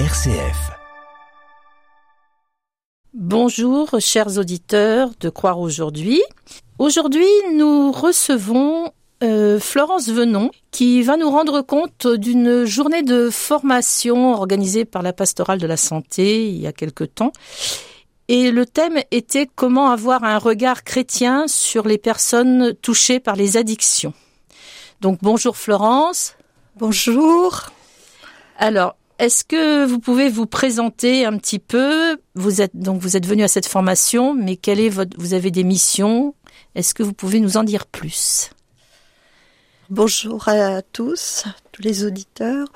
RCF. Bonjour, chers auditeurs de Croire aujourd'hui. Aujourd'hui, nous recevons euh, Florence Venon qui va nous rendre compte d'une journée de formation organisée par la pastorale de la santé il y a quelque temps. Et le thème était comment avoir un regard chrétien sur les personnes touchées par les addictions. Donc bonjour Florence. Bonjour. Alors, est-ce que vous pouvez vous présenter un petit peu? Vous êtes donc venu à cette formation, mais quelle est votre Vous avez des missions? Est-ce que vous pouvez nous en dire plus? Bonjour à tous, tous les auditeurs.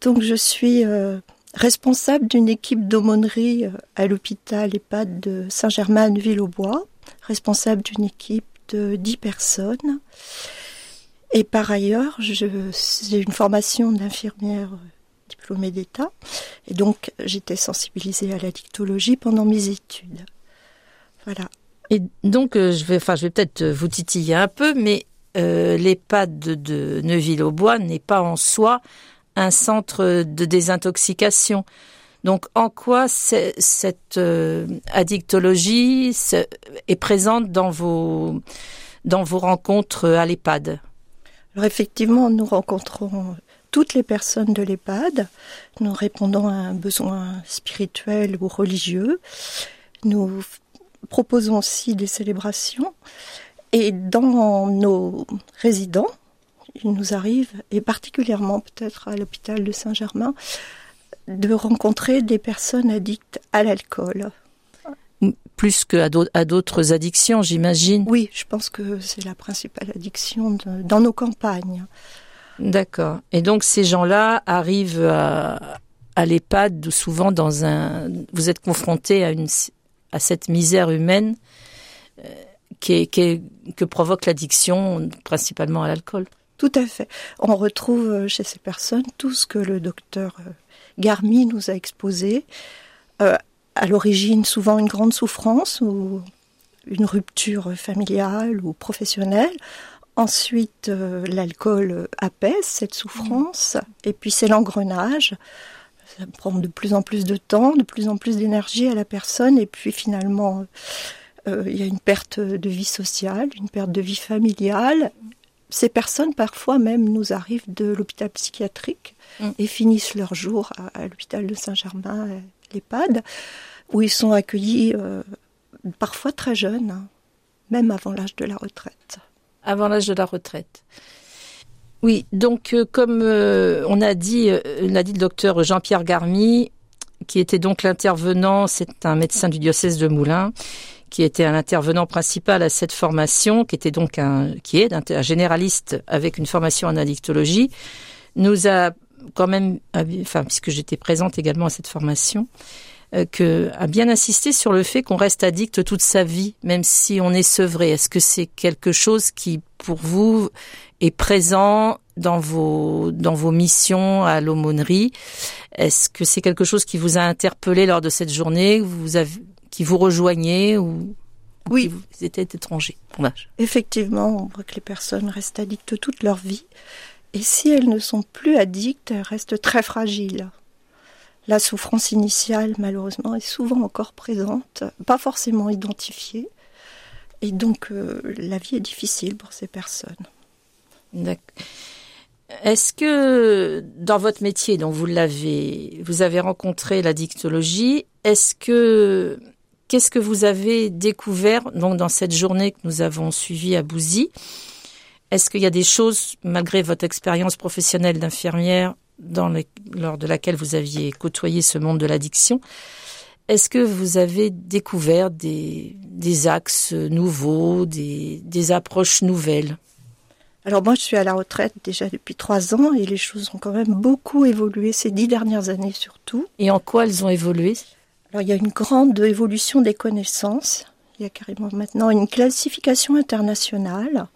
Donc je suis euh, responsable d'une équipe d'aumônerie euh, à l'hôpital EHPAD de Saint-Germain-Ville-au-Bois, responsable d'une équipe de 10 personnes. Et par ailleurs, j'ai une formation d'infirmière diplômée d'État. Et donc, j'étais sensibilisée à la dictologie pendant mes études. Voilà. Et donc, euh, je vais, enfin, je vais peut-être vous titiller un peu, mais euh, l'EHPAD de, Neuville-au-Bois n'est pas en soi un centre de désintoxication. Donc, en quoi cette euh, addictologie est présente dans vos, dans vos rencontres à l'EHPAD? Alors, effectivement, nous rencontrons toutes les personnes de l'EHPAD. Nous répondons à un besoin spirituel ou religieux. Nous proposons aussi des célébrations. Et dans nos résidents, il nous arrive, et particulièrement peut-être à l'hôpital de Saint-Germain, de rencontrer des personnes addictes à l'alcool. Plus qu'à d'autres addictions, j'imagine. Oui, je pense que c'est la principale addiction dans nos campagnes. D'accord. Et donc ces gens-là arrivent à, à l'EHPAD souvent dans un. Vous êtes confronté à une à cette misère humaine euh, qui, qui que provoque l'addiction, principalement à l'alcool. Tout à fait. On retrouve euh, chez ces personnes tout ce que le docteur euh, Garmi nous a exposé. à l'origine, souvent une grande souffrance ou une rupture familiale ou professionnelle. Ensuite, euh, l'alcool apaise cette souffrance, et puis c'est l'engrenage. Ça prend de plus en plus de temps, de plus en plus d'énergie à la personne, et puis finalement, euh, il y a une perte de vie sociale, une perte de vie familiale. Ces personnes, parfois même, nous arrivent de l'hôpital psychiatrique mm. et finissent leur jour à, l'hôpital de Saint-Germain, l'EHPAD, où ils sont accueillis euh, parfois très jeunes, même avant l'âge de la retraite avant l'âge de la retraite. Oui, donc euh, comme euh, on a dit, euh, a dit le docteur Jean-Pierre Garmy, qui était donc l'intervenant, c'est un médecin du diocèse de Moulins, qui était un intervenant principal à cette formation, qui était donc un, qui est un, généraliste avec une formation en addictologie, nous a quand même, puisque j'étais présente également à cette formation, que, a bien insisté sur le fait qu'on reste addict toute sa vie, même si on est sevré. Est-ce que c'est quelque chose qui, pour vous, est présent dans vos dans vos missions à l'aumônerie? Est-ce que c'est quelque chose qui vous a interpellé lors de cette journée, vous avez, qui vous rejoignez ou oui. vous étiez étranger? Effectivement, on voit que les personnes restent addictes toute leur vie. Et si elles ne sont plus addictes, elles restent très fragiles la souffrance initiale, malheureusement, est souvent encore présente, pas forcément identifiée. Et donc, euh, la vie est difficile pour ces personnes. Est-ce que dans votre métier, dont vous l'avez, vous avez rencontré la dictologie, est-ce que qu'est-ce que vous avez découvert donc dans cette journée que nous avons suivie à Bouzy? Est-ce qu'il y a des choses, malgré votre expérience professionnelle d'infirmière, dans lors de laquelle vous aviez côtoyé ce monde de l'addiction, est-ce que vous avez découvert des, des axes nouveaux, des, des, approches nouvelles? Alors moi, je suis à la retraite déjà depuis trois ans et les choses ont quand même beaucoup évolué ces dix dernières années surtout. Et en quoi elles ont évolué? Alors il y a une grande évolution des connaissances. Il y a carrément maintenant une classification internationale.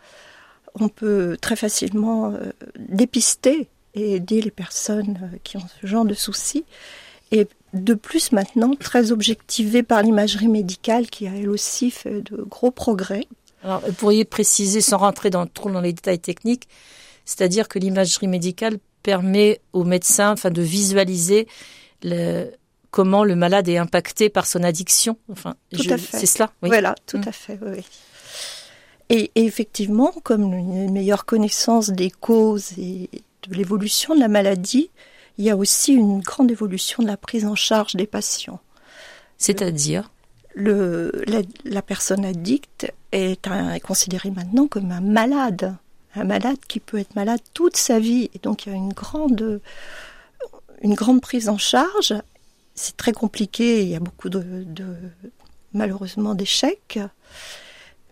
On peut très facilement euh, dépister et aider les personnes euh, qui ont ce genre de soucis. Et de plus maintenant, très objectivée par l'imagerie médicale qui a elle aussi fait de gros progrès. Alors, vous pourriez préciser, sans rentrer dans, trop dans les détails techniques, c'est-à-dire que l'imagerie médicale permet aux médecins enfin, de visualiser le, comment le malade est impacté par son addiction. Enfin. C'est cela. Oui. Voilà, tout mm. à fait. Oui. Et, et, effectivement, comme une meilleure connaissance des causes et de l'évolution de la maladie, il y a aussi une grande évolution de la prise en charge des patients. C'est-à-dire le, la, la, personne addicte est, un, est considérée maintenant comme un malade, un malade qui peut être malade toute sa vie. Et donc il y a une grande, une grande prise en charge. C'est très compliqué, il y a beaucoup de, de malheureusement d'échecs.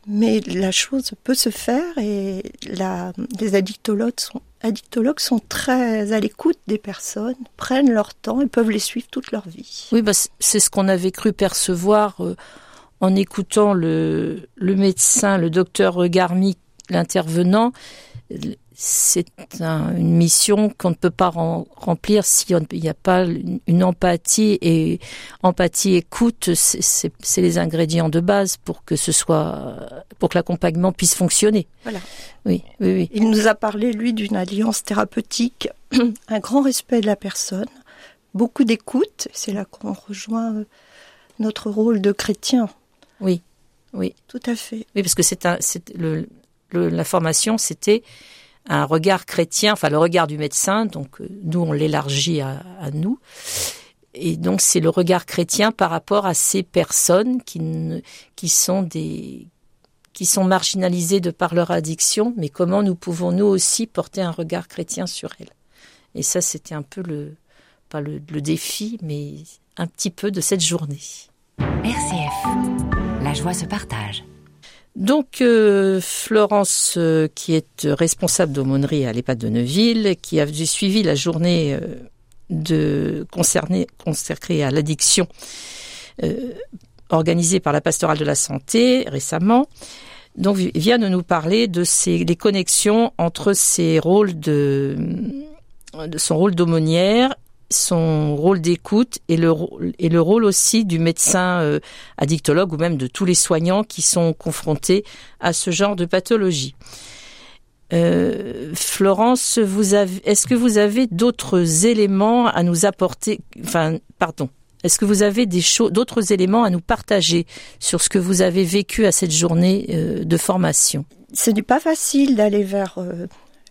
Mais la chose peut se faire et la, les addictologues sont, addictologues sont très à l'écoute des personnes, prennent leur temps et peuvent les suivre toute leur vie. Oui, bah, c'est ce qu'on avait cru percevoir euh, en écoutant le, le médecin, le docteur Garmi, l'intervenant c'est une mission qu'on ne peut pas remplir s'il n'y a pas une empathie et empathie écoute c'est les ingrédients de base pour que ce soit pour que l'accompagnement puisse fonctionner. Voilà. Oui, oui oui. Il nous a parlé lui d'une alliance thérapeutique un grand respect de la personne beaucoup d'écoute c'est là qu'on rejoint euh, notre rôle de chrétien. Oui oui. Tout à fait. Oui parce que c'est un le la formation c'était un regard chrétien, enfin le regard du médecin, donc euh, nous on l'élargit à, nous. Et donc c'est le regard chrétien par rapport à ces personnes qui, qui sont des qui sont marginalisées de par leur addiction, mais comment nous pouvons nous aussi porter un regard chrétien sur elles. Et ça c'était un peu le pas le, le défi, mais un petit peu de cette journée. RCF, la joie se partage. Donc euh, Florence, euh, qui est responsable d'aumônerie à l'EHPAD de Neuville, qui a suivi la journée euh, de concernée consacrée à l'addiction organisée par la pastorale de la santé récemment, donc vient de nous parler de ces les connexions entre ses rôles de, de son rôle d'aumônière son rôle d'écoute et le, et le rôle aussi du médecin euh, addictologue ou même de tous les soignants qui sont confrontés à ce genre de pathologie. Euh, Florence, est-ce que vous avez d'autres éléments à nous apporter Enfin, pardon. Est-ce que vous avez d'autres éléments à nous partager sur ce que vous avez vécu à cette journée euh, de formation? Ce n'est pas facile d'aller vers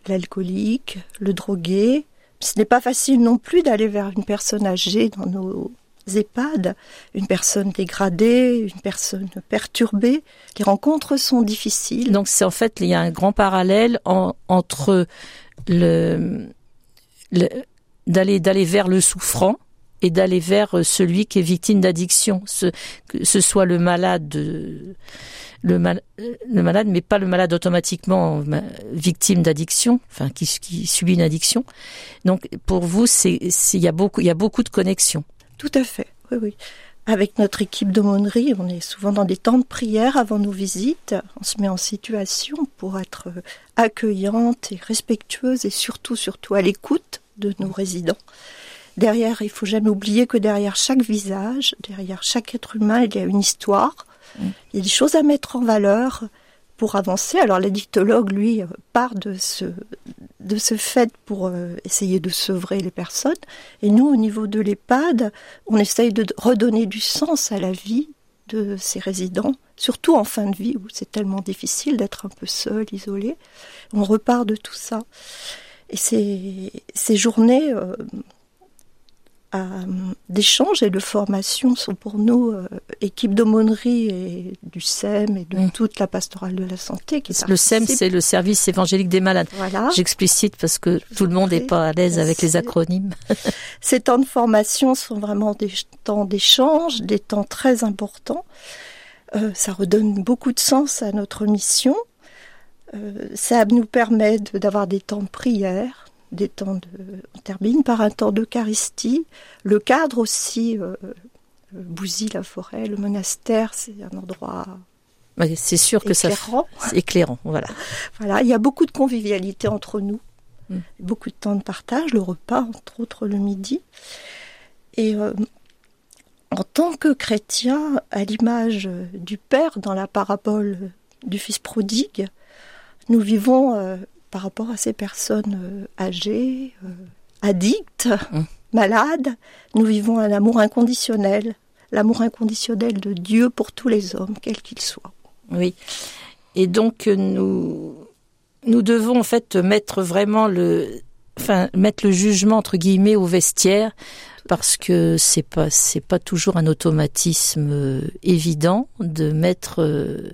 l'alcoolique, le drogué, ce n'est pas facile non plus d'aller vers une personne âgée dans nos EHPAD, une personne dégradée, une personne perturbée. Les rencontres sont difficiles. Donc c'est en fait il y a un grand parallèle en, entre le, le d'aller d'aller vers le souffrant et d'aller vers celui qui est victime d'addiction, que ce soit le malade de, le, mal, le malade, mais pas le malade automatiquement victime d'addiction, enfin qui, subit une addiction. Donc pour vous, c'est il y a beaucoup il y a beaucoup de connexions. Tout à fait. Oui oui. Avec notre équipe d'aumônerie, on est souvent dans des temps de prière avant nos visites. On se met en situation pour être accueillante et respectueuse et surtout, surtout à l'écoute de nos résidents. Derrière, il faut jamais oublier que derrière chaque visage, derrière chaque être humain, il y a une histoire, il y a des choses à mettre en valeur pour avancer. Alors l'addictologue, lui, euh, part de ce, de ce fait pour euh, essayer de sevrer les personnes. Et nous, au niveau de l'EHPAD, on essaye de redonner du sens à la vie de ces résidents, surtout en fin de vie où c'est tellement difficile d'être un peu seul, isolé. On repart de tout ça. Et ces, ces journées, euh, d'échanges et de formation sont pour nous, euh, équipe d'aumônerie et du SEM et de mmh. toute la pastorale de la santé. Qui le SEM, c'est le service évangélique des malades. Voilà. J'explicite parce que Je tout le monde n'est pas à l'aise avec les acronymes. Ces temps de formation sont vraiment des temps d'échange, des temps très importants. Euh, ça redonne beaucoup de sens à notre mission. Euh, ça nous permet d'avoir des temps de prière, des temps de, on termine par un temps d'Eucharistie. Le cadre aussi, euh, euh la forêt, le monastère, c'est un endroit. c'est sûr que éclairant. ça. C'est éclairant, voilà. Voilà, il y a beaucoup de convivialité entre nous, mm. beaucoup de temps de partage, le repas, entre autres le midi. Et euh, en tant que chrétien, à l'image du Père dans la parabole du Fils prodigue, nous vivons euh, par rapport à ces personnes euh, âgées, euh, addictes, mmh. malades, nous vivons un amour inconditionnel, l'amour inconditionnel de Dieu pour tous les hommes, quels qu'ils soient. Oui. Et donc nous nous devons en fait mettre vraiment le enfin mettre le jugement entre guillemets au vestiaire parce que c'est pas c'est pas toujours un automatisme euh, évident de mettre euh,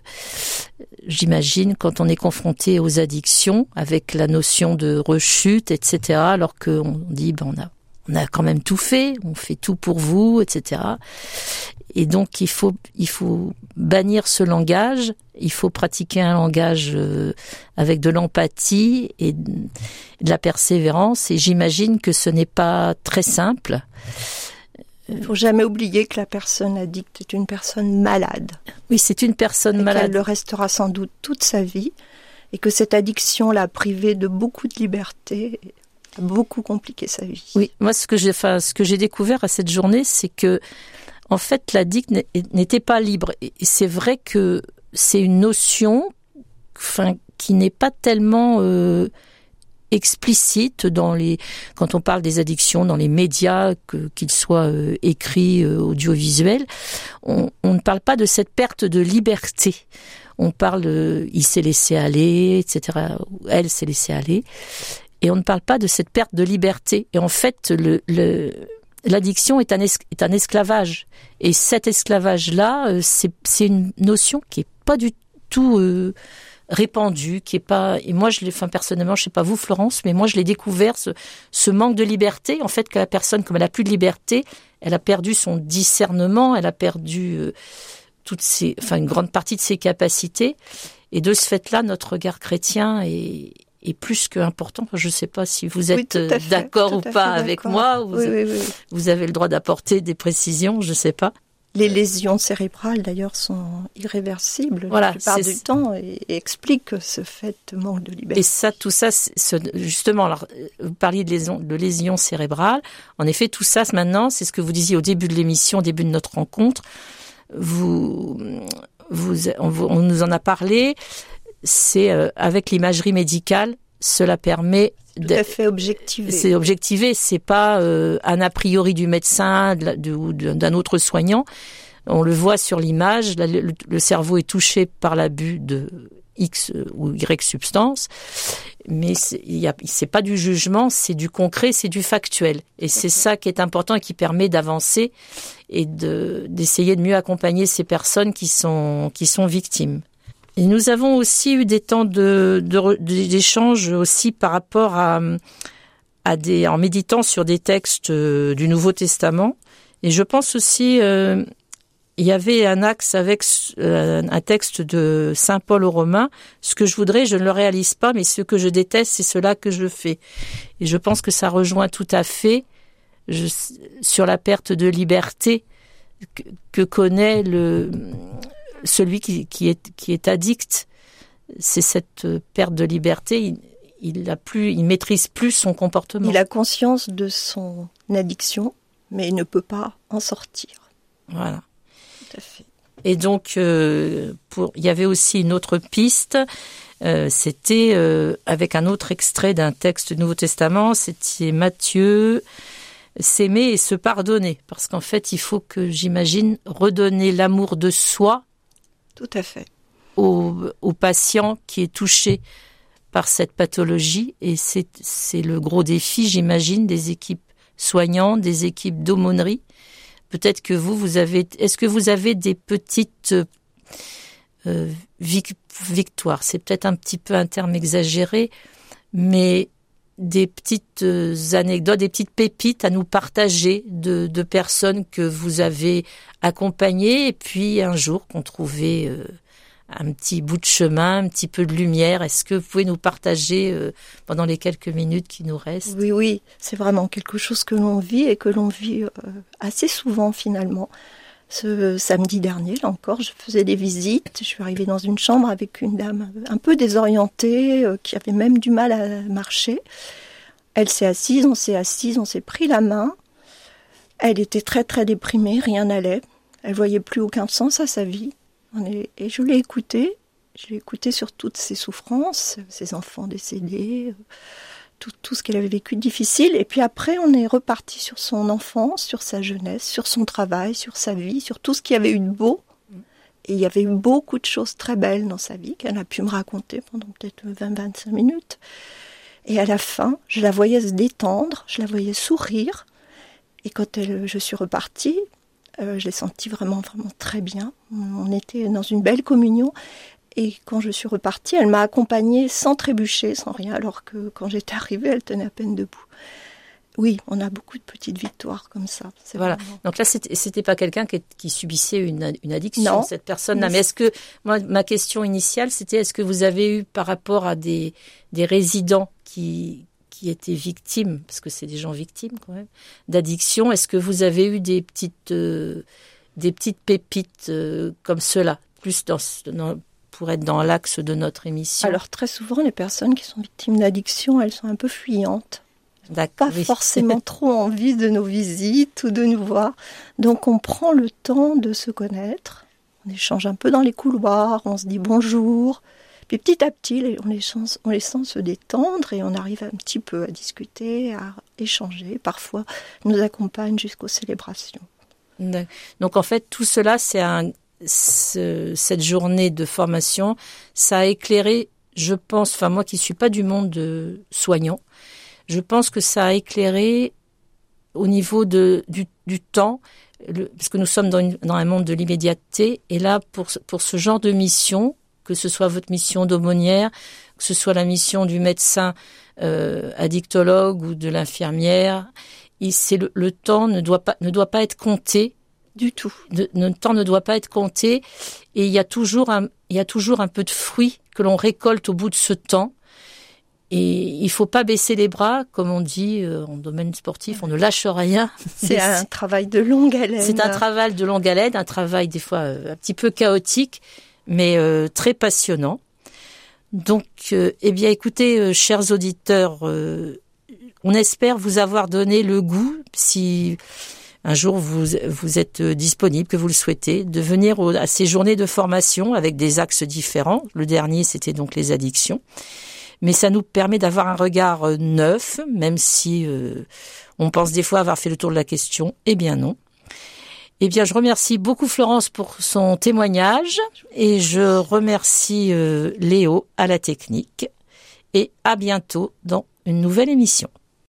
j'imagine quand on est confronté aux addictions avec la notion de rechute etc alors qu'on dit ben on a on a quand même tout fait, on fait tout pour vous, etc. Et donc il faut il faut bannir ce langage, il faut pratiquer un langage euh, avec de l'empathie et de la persévérance. Et j'imagine que ce n'est pas très simple. Il faut jamais oublier que la personne addicte est une personne malade. Oui, c'est une personne malade. Elle le restera sans doute toute sa vie et que cette addiction l'a privée de beaucoup de liberté, a beaucoup compliqué sa vie. Oui, moi ce que j'ai, enfin, ce que j'ai découvert à cette journée, c'est que en fait, l'addict n'était pas libre. Et c'est vrai que c'est une notion, enfin, qui n'est pas tellement euh, explicite dans les quand on parle des addictions dans les médias qu'ils soient euh, écrits euh, audiovisuels on, on, ne parle pas de cette perte de liberté. On parle de, il s'est laissé aller etc elle s'est laissée aller. Et on ne parle pas de cette perte de liberté. Et en fait le, le l'addiction est un, esclavage. Et cet esclavage-là, euh, c'est une notion qui est pas du tout euh, répandue, qui est pas. Et moi, je l'ai, enfin personnellement, je sais pas vous, Florence, mais moi, je l'ai découvert ce, ce, manque de liberté. En fait, que la personne, comme elle a plus de liberté, elle a perdu son discernement, elle a perdu euh, toutes ses, enfin une grande partie de ses capacités. Et de ce fait-là, notre regard chrétien est, est plus qu'important. Je ne sais pas si vous êtes euh, d'accord ou pas avec moi. Vous, vous, avez le droit d'apporter des précisions, je ne sais pas. Les lésions cérébrales, d'ailleurs, sont irréversibles voilà, la plupart du temps et, expliquent ce fait de manque de liberté. Et ça, tout ça, justement, alors, vous parliez de lésions, de lésions cérébrales. En effet, tout ça, maintenant, c'est ce que vous disiez au début de l'émission, au début de notre rencontre. Vous, vous, on nous en a parlé c'est euh, avec l'imagerie médicale, cela permet de fait objectiver. C'est objectivé, c'est pas euh, un a priori du médecin ou d'un autre soignant. On le voit sur l'image, le, cerveau est touché par l'abus de X ou Y substance, mais c'est pas du jugement, c'est du concret, c'est du factuel. Et c'est ça qui est important et qui permet d'avancer et d'essayer de mieux accompagner ces personnes qui sont, qui sont victimes. Et nous avons aussi eu des temps de, d'échange aussi par rapport à, des, en méditant sur des textes euh, du Nouveau Testament. Et je pense aussi, euh, il y avait un axe avec euh, un texte de Saint Paul aux Romains. Ce que je voudrais, je ne le réalise pas, mais ce que je déteste, c'est cela que je fais. Et je pense que ça rejoint tout à fait sur la perte de liberté que connaît le celui qui, qui, est, qui est addict, c'est cette perte de liberté. Il, il a plus, il maîtrise plus son comportement. Il a conscience de son addiction, mais il ne peut pas en sortir. Voilà. Tout à fait. Et donc, euh, pour, il y avait aussi une autre piste. Euh, c'était euh, avec un autre extrait d'un texte du Nouveau Testament. C'était Matthieu s'aimer et se pardonner, parce qu'en fait, il faut que j'imagine redonner l'amour de soi tout à fait. Au, patient qui est touché par cette pathologie. Et c'est le gros défi, j'imagine, des équipes soignantes, des équipes d'aumônerie. Peut-être que vous, vous avez. Est-ce que vous avez des petites euh, victoires? C'est peut-être un petit peu un terme exagéré, mais des petites euh, anecdotes, des petites pépites à nous partager de, personnes que vous avez accompagnées et puis un jour qu'on trouvait euh, un petit bout de chemin, un petit peu de lumière. Est-ce que vous pouvez nous partager euh, pendant les quelques minutes qui nous restent? Oui, oui, c'est vraiment quelque chose que l'on vit et que l'on vit assez souvent finalement. Ce samedi dernier, là encore, je faisais des visites. Je suis arrivée dans une chambre avec une dame un peu désorientée, euh, qui avait même du mal à marcher. Elle s'est assise, on s'est assise, on s'est pris la main. Elle était très très déprimée, rien n'allait. Elle voyait plus aucun sens à sa vie. Et je l'ai écoutée. Je l'ai écoutée sur toutes ses souffrances, ses enfants décédés, tout, tout ce qu'elle avait vécu difficile. Et puis après, on est reparti sur son enfance, sur sa jeunesse, sur son travail, sur sa vie, sur tout ce qu'il y avait eu de beau. Et il y avait eu beaucoup de choses très belles dans sa vie qu'elle a pu me raconter pendant peut-être 20-25 minutes. Et à la fin, je la voyais se détendre, je la voyais sourire. Et quand elle, je suis repartie, euh, je l'ai sentie vraiment, vraiment très bien. On était dans une belle communion. Et quand je suis repartie, elle m'a accompagnée sans trébucher, sans rien, alors que quand j'étais arrivée, elle tenait à peine debout. Oui, on a beaucoup de petites victoires comme ça. Voilà. Donc là, c'était pas quelqu'un qui, subissait une, une addiction, cette personne-là. Mais est-ce que moi, ma question initiale, c'était est-ce que vous avez eu par rapport à des, des résidents qui qui étaient victimes, parce que c'est des gens victimes quand même, d'addiction, est-ce que vous avez eu des petites euh, des petites pépites euh, comme cela, plus dans, dans pour être dans l'axe de notre émission Alors très souvent, les personnes qui sont victimes d'addiction, elles sont un peu fuyantes. Pas forcément trop envie de nos visites ou de nous voir. Donc on prend le temps de se connaître. On échange un peu dans les couloirs, on se dit bonjour. Puis petit à petit, on les, sent, on les sent se détendre et on arrive un petit peu à discuter, à échanger. Parfois, nous accompagne jusqu'aux célébrations. Donc en fait, tout cela, c'est un, ce, cette journée de formation, ça a éclairé, je pense, enfin moi qui suis pas du monde de soignant, je pense que ça a éclairé au niveau de, du, du temps, parce que nous sommes dans, dans un monde de l'immédiateté, et là, pour, pour ce genre de mission, que ce soit votre mission d'aumônière, que ce soit la mission du médecin euh, addictologue ou de l'infirmière, c'est le, le, temps ne doit pas ne doit pas être compté du tout. le temps ne doit pas être compté et il y a toujours un, il y a toujours un peu de fruits que l'on récolte au bout de ce temps. Et il faut pas baisser les bras, comme on dit euh, en domaine sportif, on ne lâche rien. C'est un travail de longue haleine. C'est un travail de longue haleine, un travail des fois euh, un petit peu chaotique, mais euh, très passionnant. Donc, eh bien, écoutez, chers auditeurs, on espère vous avoir donné le goût, si un jour vous, êtes euh, disponible, que vous le souhaitez, de venir à ces journées de formation avec des axes différents. Le dernier, c'était donc les addictions. Mais ça nous permet d'avoir un regard euh, neuf, même si euh, on pense des fois avoir fait le tour de la question. Eh bien non. Eh bien, je remercie beaucoup Florence pour son témoignage et je remercie Léo à la technique et à bientôt dans une nouvelle émission.